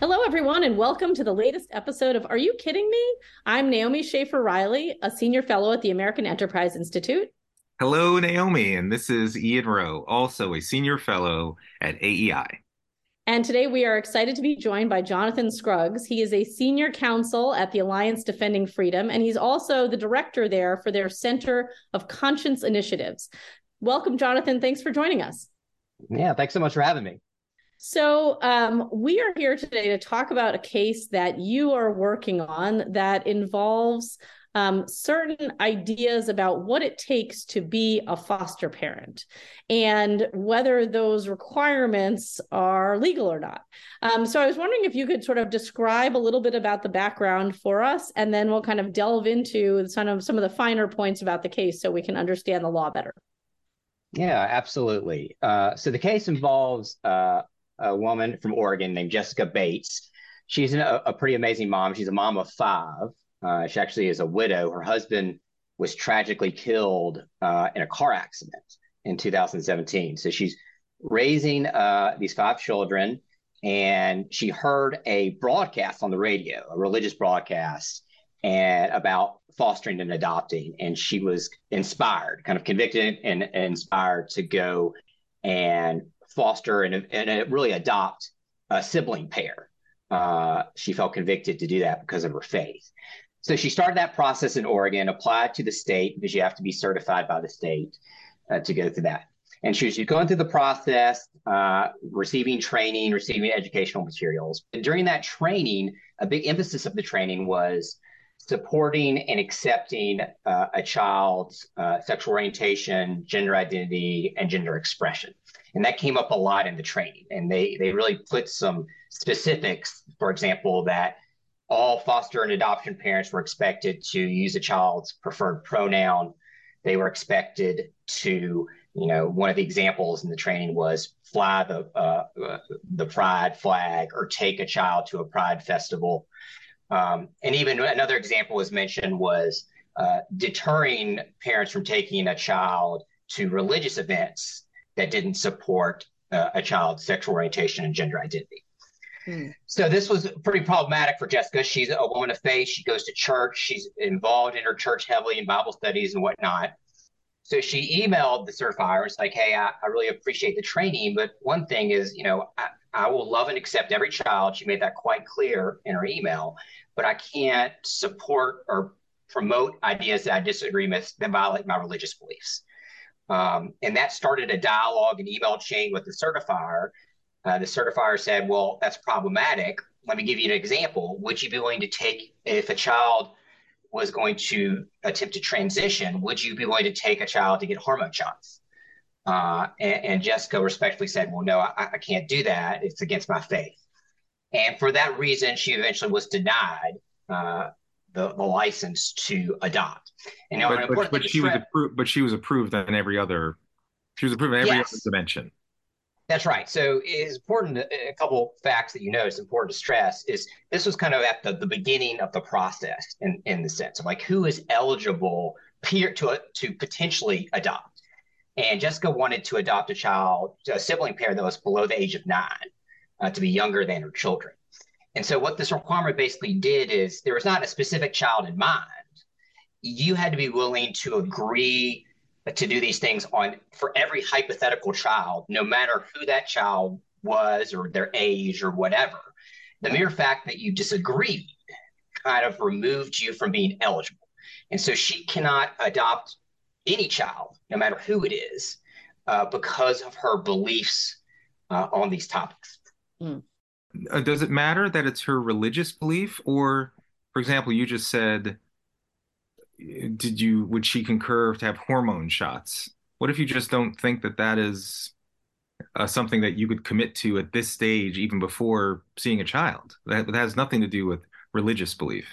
Hello, everyone, and welcome to the latest episode of Are You Kidding Me? I'm Naomi Schaefer Riley, a senior fellow at the American Enterprise Institute. Hello, Naomi, and this is Ian Rowe, also a senior fellow at AEI. And today we are excited to be joined by Jonathan Scruggs. He is a senior counsel at the Alliance Defending Freedom, and he's also the director there for their Center of Conscience Initiatives. Welcome, Jonathan. Thanks for joining us. Yeah, thanks so much for having me. So, um, we are here today to talk about a case that you are working on that involves um, certain ideas about what it takes to be a foster parent and whether those requirements are legal or not. Um, so, I was wondering if you could sort of describe a little bit about the background for us, and then we'll kind of delve into some of some of the finer points about the case so we can understand the law better. Yeah, absolutely. Uh, so the case involves uh, a woman from Oregon named Jessica Bates. She's an, a, a, pretty amazing mom. She's a mom of five. Uh, she actually is a widow. Her husband was tragically killed uh, in a car accident in 2017. So she's raising uh, these five children, and she heard a broadcast on the radio, a religious broadcast, and about fostering and adopting, and she was inspired, kind of convicted and, and inspired to go and foster and, and really adopt a sibling pair. Uh, she felt convicted to do that because of her faith. So she started that process in Oregon, applied to the state because you have to be certified by the state uh, to go through that. And she was going through the process, uh, receiving training, receiving educational materials. And during that training, a big emphasis of the training was supporting and accepting uh, a child's uh, sexual orientation, gender identity, and gender expression. And that came up a lot in the training. And they, they really put some specifics, for example, that all foster and adoption parents were expected to use a child's preferred pronoun. They were expected to, you know, one of the examples in the training was fly the uh, the pride flag or take a child to a pride festival. Um, and even another example was mentioned was uh, deterring parents from taking a child to religious events that didn't support uh, a child's sexual orientation and gender identity. Hmm. So this was pretty problematic for Jessica. She's a woman of faith. She goes to church. She's involved in her church heavily in Bible studies and whatnot. So she emailed the certifier. It's like, hey, I, I really appreciate the training, but one thing is, you know, I, I will love and accept every child. She made that quite clear in her email, but I can't support or promote ideas that I disagree with that violate my religious beliefs. Um, and that started a dialogue and email chain with the certifier. Uh, the certifier said, Well, that's problematic. Let me give you an example. Would you be willing to take, if a child was going to attempt to transition, would you be willing to take a child to get hormone shots? Uh, and, and, Jessica respectfully said, Well, no, I, I can't do that. It's against my faith. And for that reason, she eventually was denied uh, the, the license to adopt. And but, but, but she was approved. But she was approved on every other. She was approved in every yes. other dimension. That's right. So it's important. A couple facts that you know is important to stress is this was kind of at the, the beginning of the process in, in the sense of like who is eligible peer to to potentially adopt. And Jessica wanted to adopt a child, a sibling pair that was below the age of nine, uh, to be younger than her children. And so what this requirement basically did is there was not a specific child in mind. You had to be willing to agree to do these things on for every hypothetical child, no matter who that child was or their age or whatever. The mere fact that you disagreed kind of removed you from being eligible. And so she cannot adopt any child, no matter who it is, uh, because of her beliefs uh, on these topics. Mm. Uh, does it matter that it's her religious belief, or, for example, you just said, did you would she concur to have hormone shots? What if you just don't think that that is uh, something that you could commit to at this stage, even before seeing a child? That, that has nothing to do with religious belief.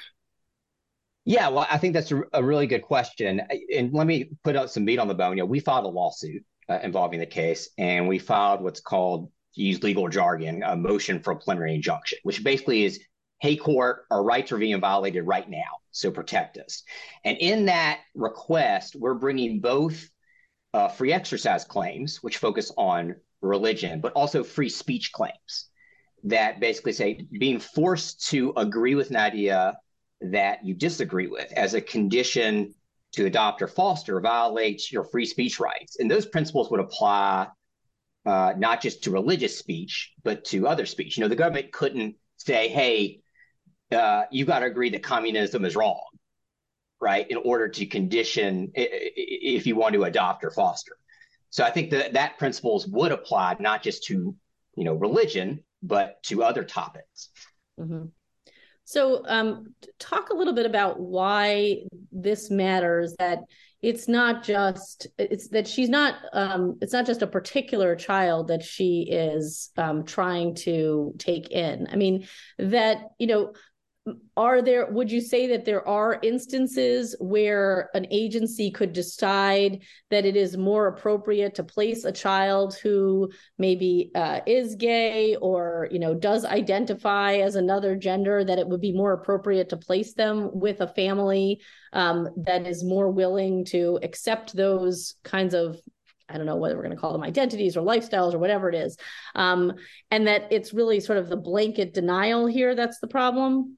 Yeah, well, I think that's a, a, really good question. And let me put out some meat on the bone. You know, we filed a lawsuit uh, involving the case, and we filed what's called to use legal jargon, a motion for a preliminary injunction, which basically is, hey, court, our rights are being violated right now, so protect us. And in that request, we're bringing both uh, free exercise claims, which focus on religion, but also free speech claims. that basically say being forced to agree with an idea that you disagree with as a condition to adopt or foster violates your free speech rights. And those principles would apply uh, not just to religious speech, but to other speech. You know, the government couldn't say, hey, uh, you've got to agree that communism is wrong, right, in order to condition if you want to adopt or foster. So I think that that principles would apply not just to, you know, religion, but to other topics. Mm-hmm. So, um, talk a little bit about why this matters. That it's not just it's that she's not um, it's not just a particular child that she is um, trying to take in. I mean, that you know are there would you say that there are instances where an agency could decide that it is more appropriate to place a child who maybe uh, is gay or you know does identify as another gender that it would be more appropriate to place them with a family um, that is more willing to accept those kinds of I don't know whether we're going to call them identities or lifestyles or whatever it is. Um, and that it's really sort of the blanket denial here that's the problem.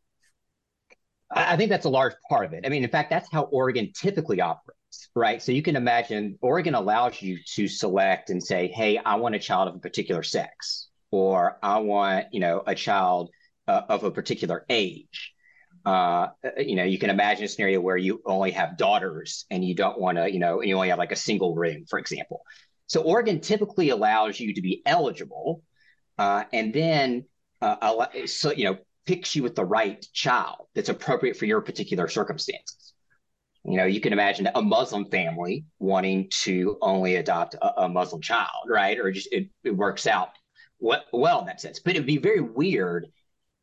I think that's a large part of it. I mean, in fact, that's how Oregon typically operates, right? So you can imagine Oregon allows you to select and say, hey, I want a child of a particular sex, or I want, you know, a child uh, of a particular age. Uh, you know, you can imagine a scenario where you only have daughters and you don't want to, you know, and you only have like a single room, for example. So Oregon typically allows you to be eligible, uh, and then uh, so you know picks you with the right child that's appropriate for your particular circumstances. You know, you can imagine a Muslim family wanting to only adopt a, a Muslim child, right? Or just it, it works out well, well in that sense. But it'd be very weird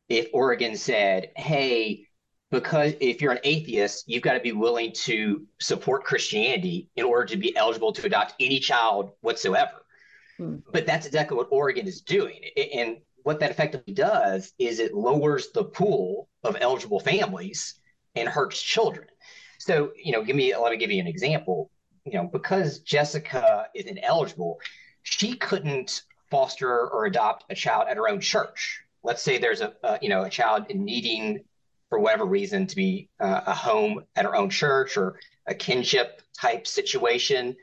if Oregon said, hey, because if you're an atheist, you've got to be willing to support Christianity in order to be eligible to adopt any child whatsoever. Hmm. But that's exactly what Oregon is doing. And what that effectively does is it lowers the pool of eligible families and hurts children. So, you know, give me let me give you an example. You know, because Jessica is ineligible, she couldn't foster or adopt a child at her own church. Let's say there's a, a you know a child needing for whatever reason to be uh, a home at her own church or a kinship type situation.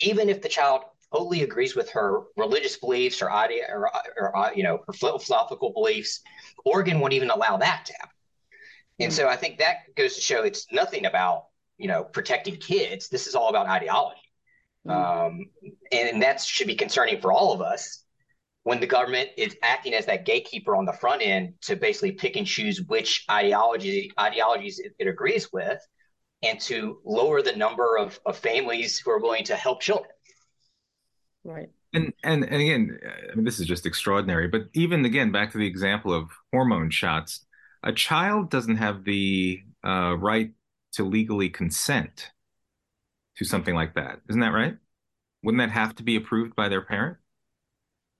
Even if the child totally agrees with her religious beliefs or idea or, or uh, you know her philosophical beliefs, Oregon won't even allow that to happen. And so I think that goes to show it's nothing about you know protecting kids. This is all about ideology, mm-hmm. um, and that should be concerning for all of us when the government is acting as that gatekeeper on the front end to basically pick and choose which ideology ideologies it, it agrees with, and to lower the number of, of families who are willing to help children. Right. And and and again, I mean, this is just extraordinary. But even again, back to the example of hormone shots, a child doesn't have the uh, right to legally consent to something like that. Isn't that right? Wouldn't that have to be approved by their parent?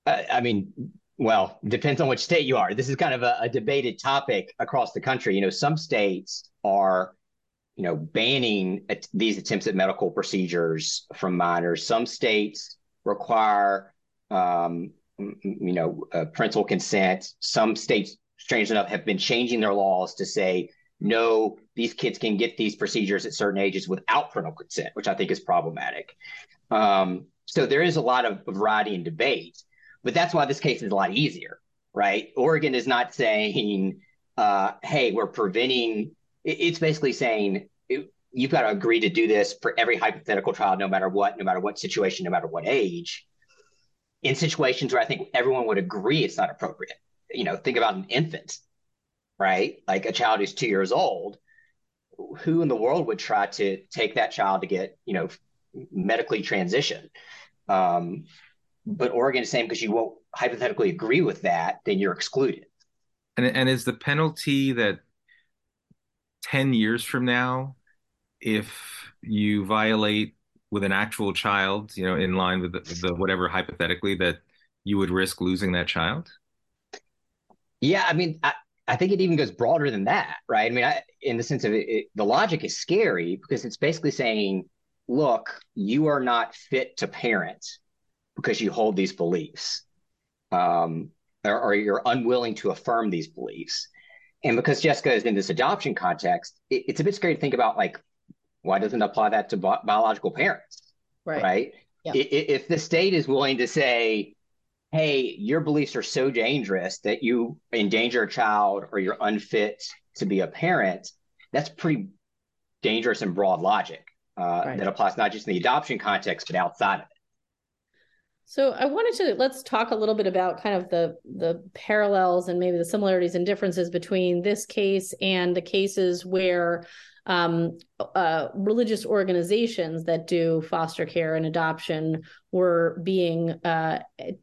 Uh, I mean, well, depends on which state you are. This is kind of a, a debated topic across the country. You know, some states are you know, banning these attempts at medical procedures from minors. Some states require, um, you know, uh, parental consent. Some states, strange enough, have been changing their laws to say no, these kids can get these procedures at certain ages without parental consent, which I think is problematic. Um, so there is a lot of variety and debate, but that's why this case is a lot easier, right? Oregon is not saying, uh, "Hey, we're preventing." It's basically saying you've got to agree to do this for every hypothetical child, no matter what, no matter what situation, no matter what age. In situations where I think everyone would agree it's not appropriate. You know, think about an infant, right? Like a child who's two years old. Who in the world would try to take that child to get, you know, medically transitioned? Um, but Oregon is saying because you won't hypothetically agree with that, then you're excluded. And and is the penalty that ten years from now, if you violate with an actual child, you know, in line with the, the whatever hypothetically that you would risk losing that child? Yeah, I mean, I, I think it even goes broader than that, right? I mean, I, in the sense of it, it, the logic is scary because it's basically saying, look, you are not fit to parent because you hold these beliefs. Um, or, or you're unwilling to affirm these beliefs. And because Jessica is in this adoption context, it, it's a bit scary to think about like, why doesn't apply that to bi- biological parents? Right. Right. Yeah. If the state is willing to say, hey, your beliefs are so dangerous that you endanger a child or you're unfit to be a parent, that's pretty dangerous and broad logic uh, right. that applies not just in the adoption context, but outside of it. So I wanted to let's talk a little bit about kind of the the parallels and maybe the similarities and differences between this case and the cases where um, uh, religious organizations that do foster care and adoption were being uh,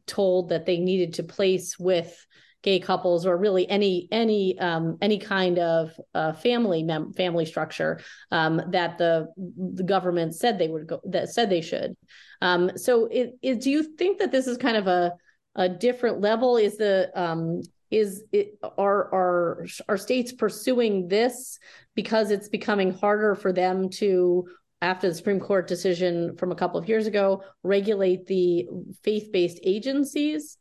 told that they needed to place with gay couples or really any any um, any kind of uh, family mem- family structure um, that the the government said they would go that said they should. Um, so, it, it, do you think that this is kind of a a different level? Is the um, is it are are are states pursuing this because it's becoming harder for them to after the Supreme Court decision from a couple of years ago regulate the faith-based agencies?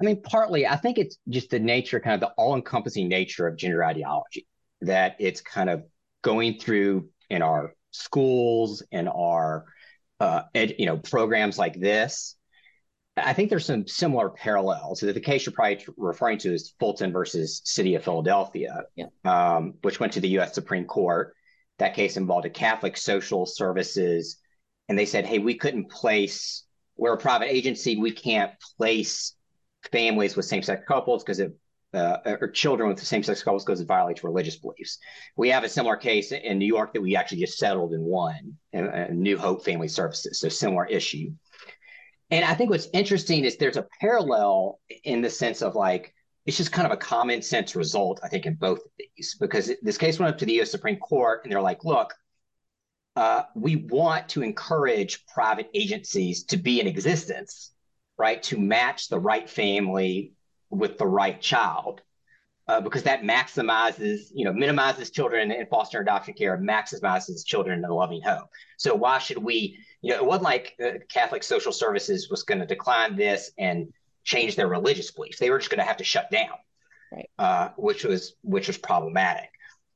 I mean, partly, I think it's just the nature, kind of the all-encompassing nature of gender ideology, that it's kind of going through in our schools, in our uh, ed, you know programs like this. I think there's some similar parallels. The case you're probably referring to is Fulton versus City of Philadelphia, yeah. um, which went to the U.S. Supreme Court. That case involved a Catholic social services, and they said, "Hey, we couldn't place. We're a private agency. We can't place families with same-sex couples because it uh, or children with the same-sex couples because it violates religious beliefs. We have a similar case in New York that we actually just settled and won, in, New Hope Family Services. So similar issue. And I think what's interesting is there's a parallel in the sense of like it's just kind of a common sense result, I think, in both of these because this case went up to the U.S. Supreme Court and they're like, look, uh, we want to encourage private agencies to be in existence right, to match the right family with the right child. Uh, because that maximizes, you know, minimizes children in foster and adoption care, maximizes children in a loving home. So why should we, you know, it wasn't like uh, Catholic Social Services was going to decline this and change their religious beliefs. They were just going to have to shut down, right? Uh, which was which was problematic.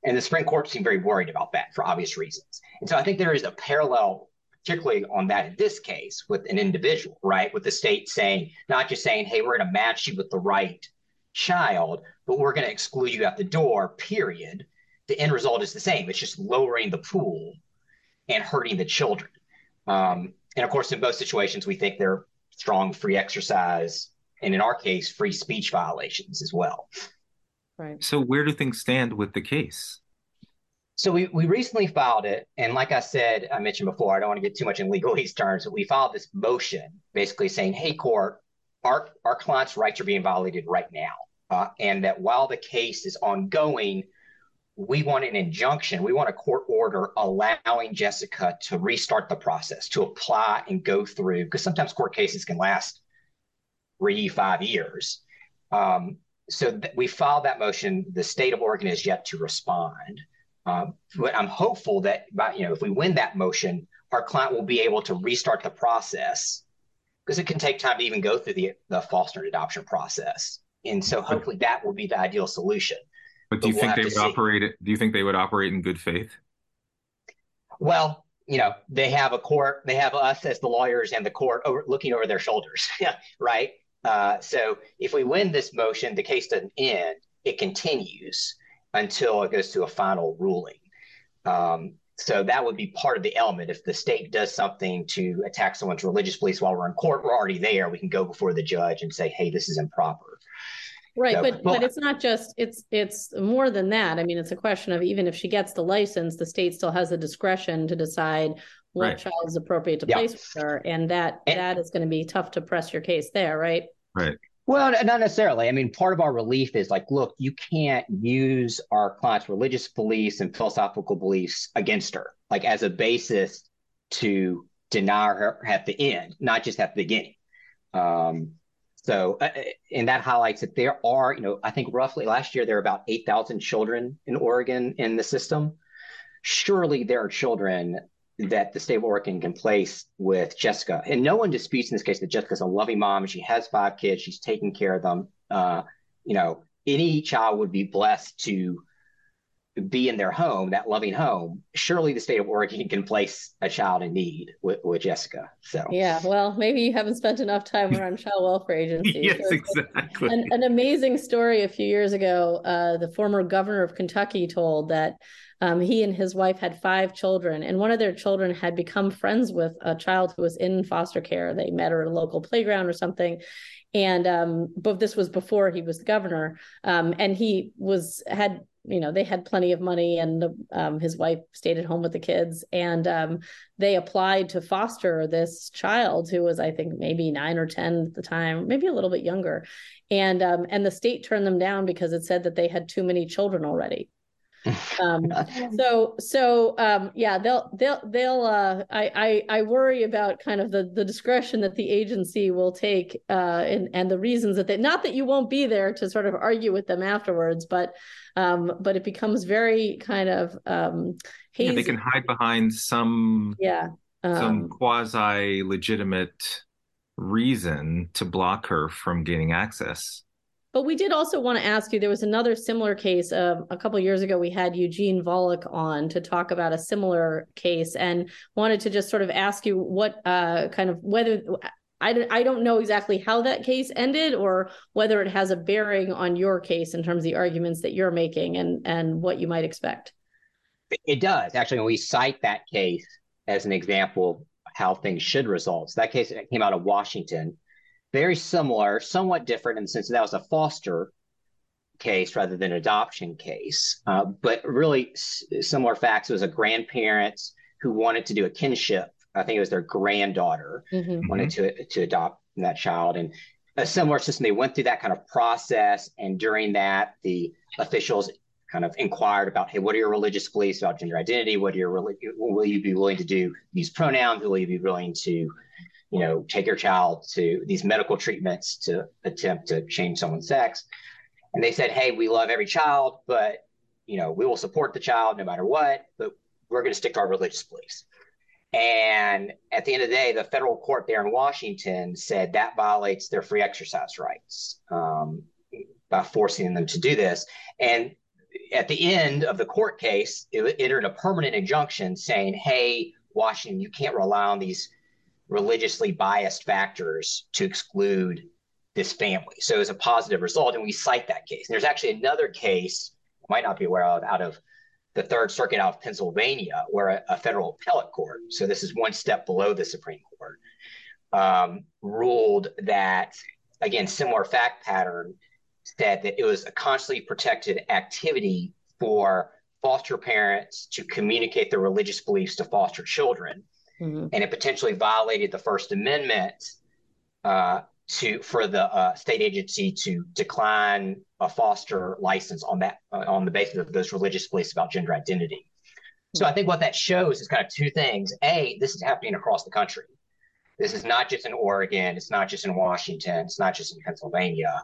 And the Supreme Court seemed very worried about that for obvious reasons. And so I think there is a parallel particularly on that in this case with an individual, right? With the state saying, not just saying, hey, we're going to match you with the right child, but we're going to exclude you at the door, period. The end result is the same. It's just lowering the pool and hurting the children. Um, and of course, in both situations, we think they're strong free exercise, and in our case, free speech violations as well. Right. So, where do things stand with the case? So we, we recently filed it. And like I said, I mentioned before, I don't want to get too much in legalese terms, but we filed this motion basically saying, hey, court, our, our client's rights are being violated right now. Uh, and that while the case is ongoing, we want an injunction. We want a court order allowing Jessica to restart the process, to apply and go through, because sometimes court cases can last three, five years. Um, so th- we filed that motion. The state of Oregon is yet to respond. Um, but I'm hopeful that by, you know if we win that motion, our client will be able to restart the process because it can take time to even go through the the foster adoption process. And so hopefully that will be the ideal solution. But do you but think we'll they would see. operate it? Do you think they would operate in good faith? Well, you know, they have a court, they have us as the lawyers and the court over, looking over their shoulders, right? Uh, so if we win this motion, the case doesn't end; it continues until it goes to a final ruling. Um, so that would be part of the element. If the state does something to attack someone's religious beliefs while we're in court, we're already there. We can go before the judge and say, "Hey, this is improper." Right, so, but well, but it's not just it's it's more than that. I mean, it's a question of even if she gets the license, the state still has the discretion to decide what right. child is appropriate to yeah. place with her, and that and, that is going to be tough to press your case there, right? Right. Well, not necessarily. I mean, part of our relief is like, look, you can't use our client's religious beliefs and philosophical beliefs against her, like as a basis to deny her at the end, not just at the beginning. Um, so, uh, uh and that highlights that there are, you know, I think roughly last year there were about 8,000 children in Oregon in the system. Surely there are children that the state of Oregon can place with Jessica. And no one disputes in this case that Jessica's a loving mom. She has five kids. She's taking care of them. Uh, you know, any child would be blessed to be in their home, that loving home, surely the state of Oregon can place a child in need with, with Jessica. So yeah, well, maybe you haven't spent enough time around child welfare agencies. yes, exactly. An, an, amazing story a few years ago. Uh, the former governor of Kentucky told that um, he and his wife had five children, and one of their children had become friends with a child who was in foster care. They met her at a local playground or something, and um, but this was before he was the governor, um, and he was had you know they had plenty of money and um, his wife stayed at home with the kids. And um, they applied to foster this child who was i think maybe nine or ten at the time maybe a little bit younger. And um, and the state turned them down because it said that they had too many children already um, so so um, yeah they'll they'll they'll uh, I, I I worry about kind of the the discretion that the agency will take uh, and and the reasons that they not that you won't be there to sort of argue with them afterwards but um, but it becomes very kind of um, hazy. Yeah, they can hide behind some yeah some um, quasi legitimate reason to block her from gaining access. But we did also want to ask you. There was another similar case a couple years ago. We had Eugene Volokh on to talk about a similar case, and wanted to just sort of ask you what uh, kind of whether I don't, I don't know exactly how that case ended or whether it has a bearing on your case in terms of the arguments that you're making and and what you might expect. It does actually. We cite that case as an example of how things should resolve, so that case came out of Washington, very similar, somewhat different in the sense that, that was a foster case rather than adoption case, uh, but really s- similar facts. It was a grandparents who wanted to do a kinship I think it was their granddaughter mm-hmm. wanted to to adopt that child, and a similar system. They went through that kind of process, and during that, the officials kind of inquired about, hey, what are your religious beliefs about gender identity? What are your will you be willing to do these pronouns? Will you be willing to, you know, take your child to these medical treatments to attempt to change someone's sex? And they said, hey, we love every child, but you know, we will support the child no matter what, but we're going to stick to our religious beliefs. And at the end of the day, the federal court there in Washington said that violates their free exercise rights um, by forcing them to do this. And at the end of the court case, it entered a permanent injunction saying, hey, Washington, you can't rely on these religiously biased factors to exclude this family. So it was a positive result. And we cite that case. And there's actually another case, might not be aware of, out of the Third Circuit out of Pennsylvania, where a, a federal appellate court, so this is one step below the Supreme Court, um, ruled that, again, similar fact pattern, said that it was a constantly protected activity for foster parents to communicate their religious beliefs to foster children. Mm-hmm. And it potentially violated the First Amendment uh, to for the uh, state agency to decline a foster license on that uh, on the basis of those religious beliefs about gender identity. So I think what that shows is kind of two things. A, this is happening across the country. This is not just in Oregon. It's not just in Washington. It's not just in Pennsylvania.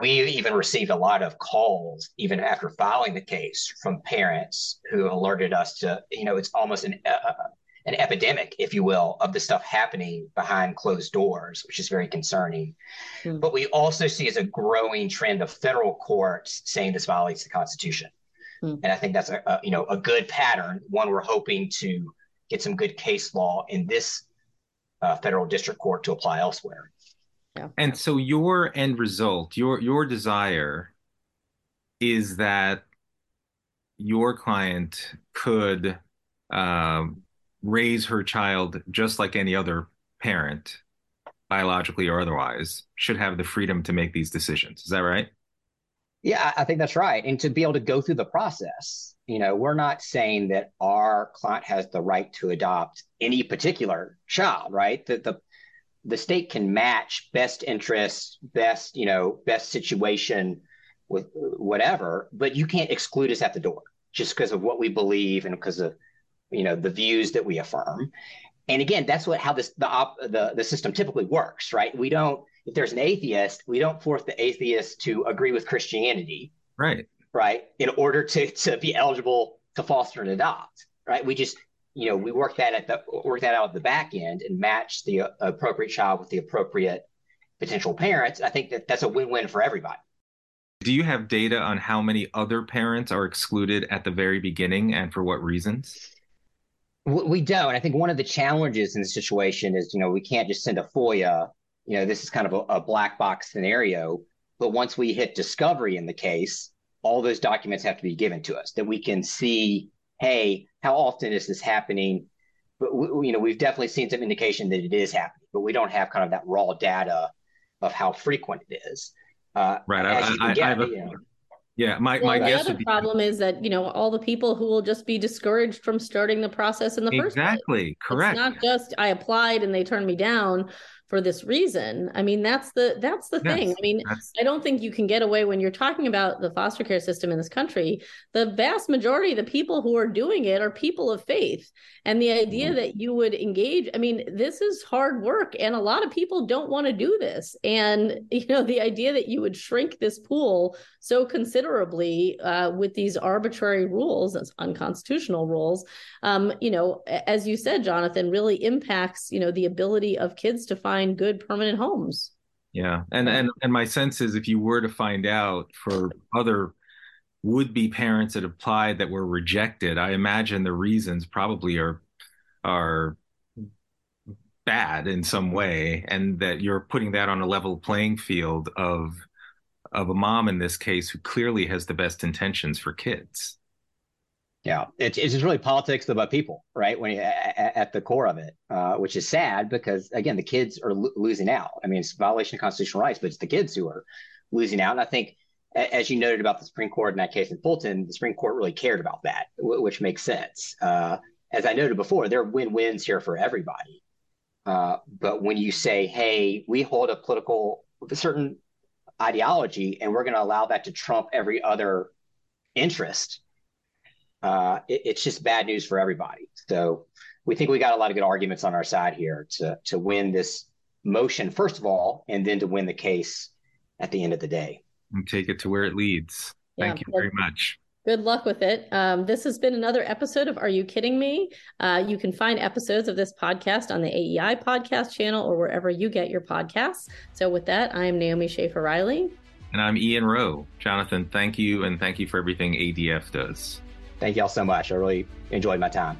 We even received a lot of calls, even after filing the case, from parents who alerted us to, you know, it's almost an uh, an epidemic, if you will, of the stuff happening behind closed doors, which is very concerning. Mm. But we also see as a growing trend of federal courts saying this violates the Constitution. Mm. And I think that's a, a, you know a good pattern. One we're hoping to get some good case law in this uh, federal district court to apply elsewhere. Yeah. And so your end result, your your desire, is that your client could um, raise her child just like any other parent, biologically or otherwise, should have the freedom to make these decisions. Is that right? Yeah, I think that's right. And to be able to go through the process, you know, we're not saying that our client has the right to adopt any particular child, right? That the the state can match best interests, best, you know, best situation with whatever, but you can't exclude us at the door just because of what we believe and because of you know the views that we affirm and again that's what how this the op, the the system typically works right we don't if there's an atheist we don't force the atheist to agree with christianity right right in order to to be eligible to foster and adopt right we just you know we work that at the work that out at the back end and match the uh, appropriate child with the appropriate potential parents. I think that that's a win-win for everybody. Do you have data on how many other parents are excluded at the very beginning and for what reasons? We don't. I think one of the challenges in the situation is, you know, we can't just send a FOIA. You know, this is kind of a, a black box scenario. But once we hit discovery in the case, all those documents have to be given to us that we can see, hey, how often is this happening? But we, you know, we've definitely seen some indication that it is happening, but we don't have kind of that raw data of how frequent it is. Uh, right. I, I, get, I, have a, you know, yeah, my, well, my the guess other be... problem is that you know all the people who will just be discouraged from starting the process in the first. Exactly, correct. It's not just I applied and they turned me down for this reason. I mean, that's the that's the yes, thing. I mean. I don't think you can get away when you're talking about the foster care system in this country. The vast majority of the people who are doing it are people of faith. And the idea mm-hmm. that you would engage, I mean, this is hard work and a lot of people don't want to do this. And you know, the idea that you would shrink this pool so considerably uh, with these arbitrary rules, as unconstitutional rules, um, you know, as you said, Jonathan, really impacts, you know, the ability of kids to find good permanent homes. Yeah. And and and my sense is if you were to find out for other would be parents that applied that were rejected, I imagine the reasons probably are are bad in some way and that you're putting that on a level playing field of of a mom in this case who clearly has the best intentions for kids. Yeah, it's it's just really politics about people, right? When you, at, at, the core of it, uh, which is sad because again, the kids are lo- losing out. I mean, it's violation of constitutional rights, but it's the kids who are losing out. And I think, as you noted about the Supreme Court in that case in Fulton, the Supreme Court really cared about that, w- which makes sense. Uh, as I noted before, there are win-wins here for everybody. Uh, but when you say, "Hey, we hold a political, a certain ideology, and we're going to allow that to trump every other interest, uh, it, it's just bad news for everybody. So we think we got a lot of good arguments on our side here to to win this motion first of all, and then to win the case at the end of the day. And take it to where it leads. Thank you very much. Good luck with it. Um, this has been another episode of Are You Kidding Me? Uh, you can find episodes of this podcast on the AEI podcast channel or wherever you get your podcasts. So, with that, I am Naomi Schaefer Riley. And I'm Ian Rowe. Jonathan, thank you. And thank you for everything ADF does. Thank y'all so much. I really enjoyed my time.